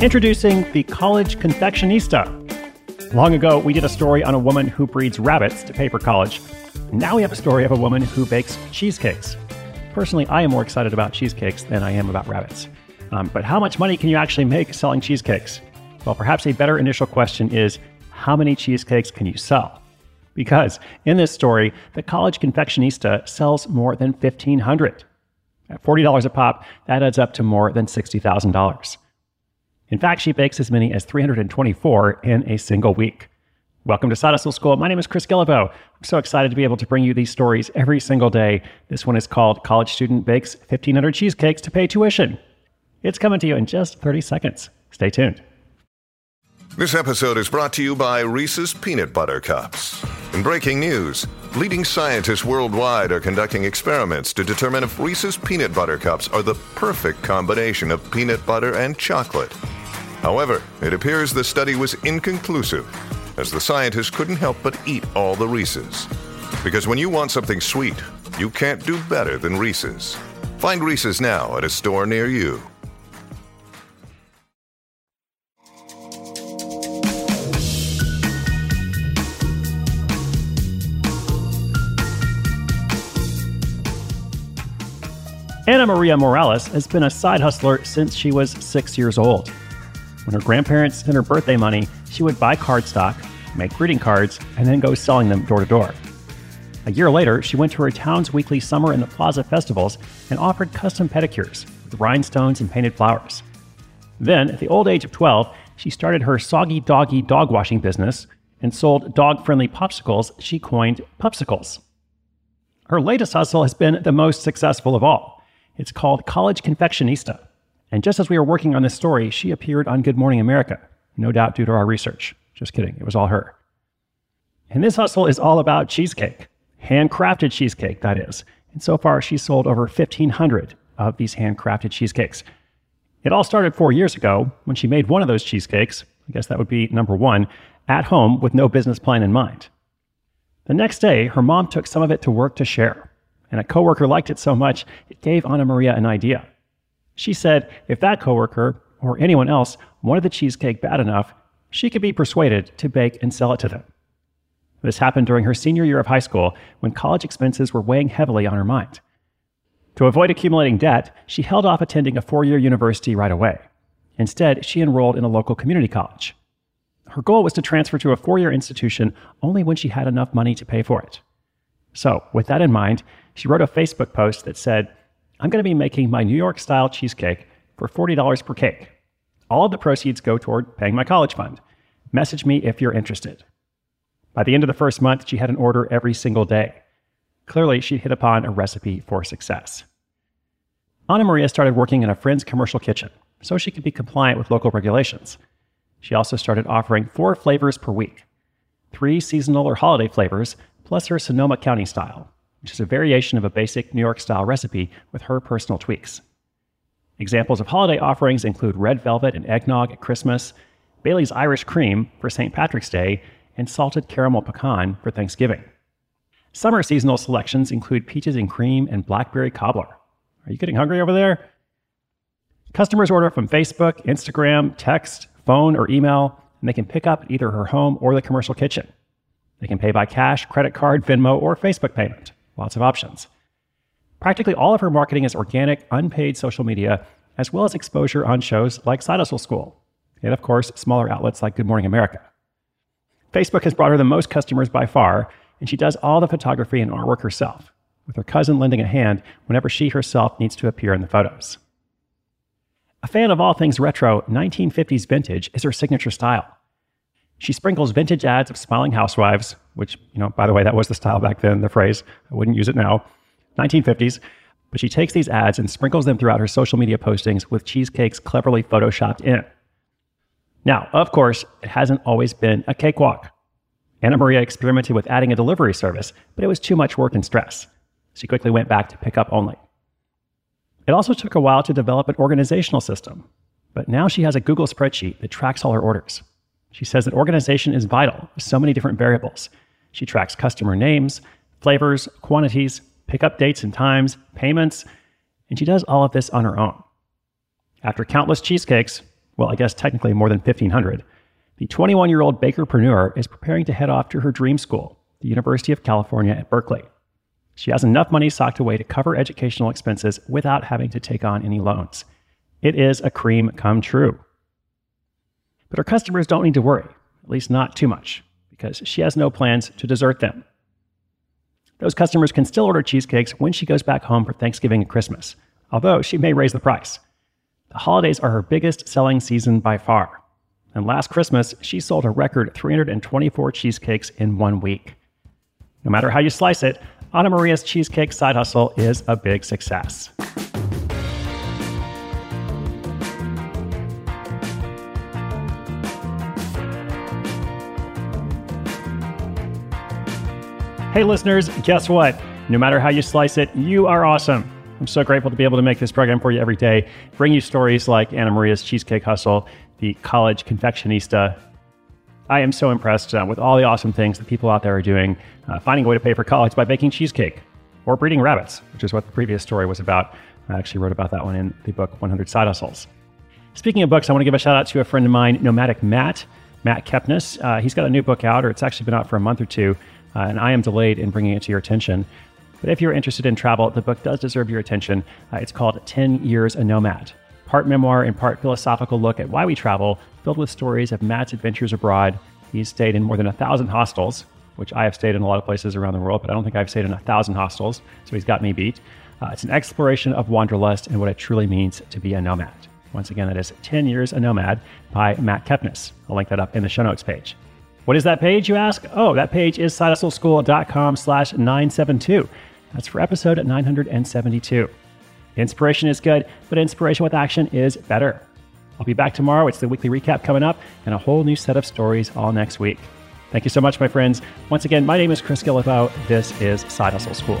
Introducing the College Confectionista. Long ago, we did a story on a woman who breeds rabbits to pay for college. Now we have a story of a woman who bakes cheesecakes. Personally, I am more excited about cheesecakes than I am about rabbits. Um, but how much money can you actually make selling cheesecakes? Well, perhaps a better initial question is how many cheesecakes can you sell? Because in this story, the college confectionista sells more than 1,500. At $40 a pop, that adds up to more than $60,000. In fact, she bakes as many as 324 in a single week. Welcome to Side Hustle School. My name is Chris Guillebeau. I'm so excited to be able to bring you these stories every single day. This one is called College Student Bakes 1,500 Cheesecakes to Pay Tuition. It's coming to you in just 30 seconds. Stay tuned. This episode is brought to you by Reese's Peanut Butter Cups. In breaking news, leading scientists worldwide are conducting experiments to determine if Reese's Peanut Butter Cups are the perfect combination of peanut butter and chocolate. However, it appears the study was inconclusive, as the scientists couldn't help but eat all the Reese's. Because when you want something sweet, you can't do better than Reese's. Find Reese's now at a store near you. Anna Maria Morales has been a side hustler since she was six years old. When her grandparents sent her birthday money, she would buy cardstock, make greeting cards, and then go selling them door to door. A year later, she went to her town's weekly Summer in the Plaza festivals and offered custom pedicures with rhinestones and painted flowers. Then, at the old age of 12, she started her Soggy Doggy dog washing business and sold dog friendly popsicles she coined Pupsicles. Her latest hustle has been the most successful of all. It's called College Confectionista. And just as we were working on this story, she appeared on Good Morning America, no doubt due to our research. Just kidding, it was all her. And this hustle is all about cheesecake, handcrafted cheesecake, that is. And so far, she's sold over 1,500 of these handcrafted cheesecakes. It all started four years ago when she made one of those cheesecakes, I guess that would be number one, at home with no business plan in mind. The next day, her mom took some of it to work to share and a coworker liked it so much, it gave Anna Maria an idea. She said if that coworker, or anyone else, wanted the cheesecake bad enough, she could be persuaded to bake and sell it to them. This happened during her senior year of high school when college expenses were weighing heavily on her mind. To avoid accumulating debt, she held off attending a four year university right away. Instead, she enrolled in a local community college. Her goal was to transfer to a four year institution only when she had enough money to pay for it. So, with that in mind, she wrote a Facebook post that said, I'm going to be making my New York style cheesecake for $40 per cake. All of the proceeds go toward paying my college fund. Message me if you're interested. By the end of the first month, she had an order every single day. Clearly, she'd hit upon a recipe for success. Anna Maria started working in a friend's commercial kitchen so she could be compliant with local regulations. She also started offering four flavors per week three seasonal or holiday flavors, plus her Sonoma County style which is a variation of a basic New York style recipe with her personal tweaks. Examples of holiday offerings include red velvet and eggnog at Christmas, Bailey's Irish cream for St. Patrick's Day, and salted caramel pecan for Thanksgiving. Summer seasonal selections include peaches and cream and blackberry cobbler. Are you getting hungry over there? Customers order from Facebook, Instagram, text, phone, or email, and they can pick up at either her home or the commercial kitchen. They can pay by cash, credit card, Venmo, or Facebook payment. Lots of options. Practically all of her marketing is organic, unpaid social media, as well as exposure on shows like Side Hustle School, and of course, smaller outlets like Good Morning America. Facebook has brought her the most customers by far, and she does all the photography and artwork herself, with her cousin lending a hand whenever she herself needs to appear in the photos. A fan of all things retro, 1950s vintage is her signature style. She sprinkles vintage ads of smiling housewives, which, you know, by the way, that was the style back then, the phrase. I wouldn't use it now. 1950s. But she takes these ads and sprinkles them throughout her social media postings with cheesecakes cleverly photoshopped in. Now, of course, it hasn't always been a cakewalk. Anna Maria experimented with adding a delivery service, but it was too much work and stress. She quickly went back to pickup only. It also took a while to develop an organizational system, but now she has a Google spreadsheet that tracks all her orders. She says that organization is vital with so many different variables. She tracks customer names, flavors, quantities, pickup dates and times, payments, and she does all of this on her own. After countless cheesecakes, well, I guess technically more than 1,500, the 21 year old bakerpreneur is preparing to head off to her dream school, the University of California at Berkeley. She has enough money socked away to cover educational expenses without having to take on any loans. It is a cream come true. But her customers don't need to worry, at least not too much, because she has no plans to desert them. Those customers can still order cheesecakes when she goes back home for Thanksgiving and Christmas, although she may raise the price. The holidays are her biggest selling season by far. And last Christmas, she sold a record 324 cheesecakes in one week. No matter how you slice it, Anna Maria's cheesecake side hustle is a big success. Hey, listeners, guess what? No matter how you slice it, you are awesome. I'm so grateful to be able to make this program for you every day, bring you stories like Anna Maria's Cheesecake Hustle, the college confectionista, I am so impressed uh, with all the awesome things that people out there are doing, uh, finding a way to pay for college by baking cheesecake or breeding rabbits, which is what the previous story was about. I actually wrote about that one in the book 100 Side Hustles. Speaking of books, I want to give a shout out to a friend of mine, Nomadic Matt, Matt Kepnes. Uh, he's got a new book out, or it's actually been out for a month or two, uh, and I am delayed in bringing it to your attention. But if you're interested in travel, the book does deserve your attention. Uh, it's called 10 Years a Nomad part memoir and part philosophical look at why we travel, filled with stories of Matt's adventures abroad. He's stayed in more than a thousand hostels, which I have stayed in a lot of places around the world, but I don't think I've stayed in a thousand hostels, so he's got me beat. Uh, it's an exploration of wanderlust and what it truly means to be a nomad. Once again, that is 10 Years a Nomad by Matt Kepnes. I'll link that up in the show notes page. What is that page, you ask? Oh, that page is sidehustleschool.com slash 972. That's for episode 972. Inspiration is good, but inspiration with action is better. I'll be back tomorrow. It's the weekly recap coming up and a whole new set of stories all next week. Thank you so much, my friends. Once again, my name is Chris Guillebeau. This is Side Hustle School.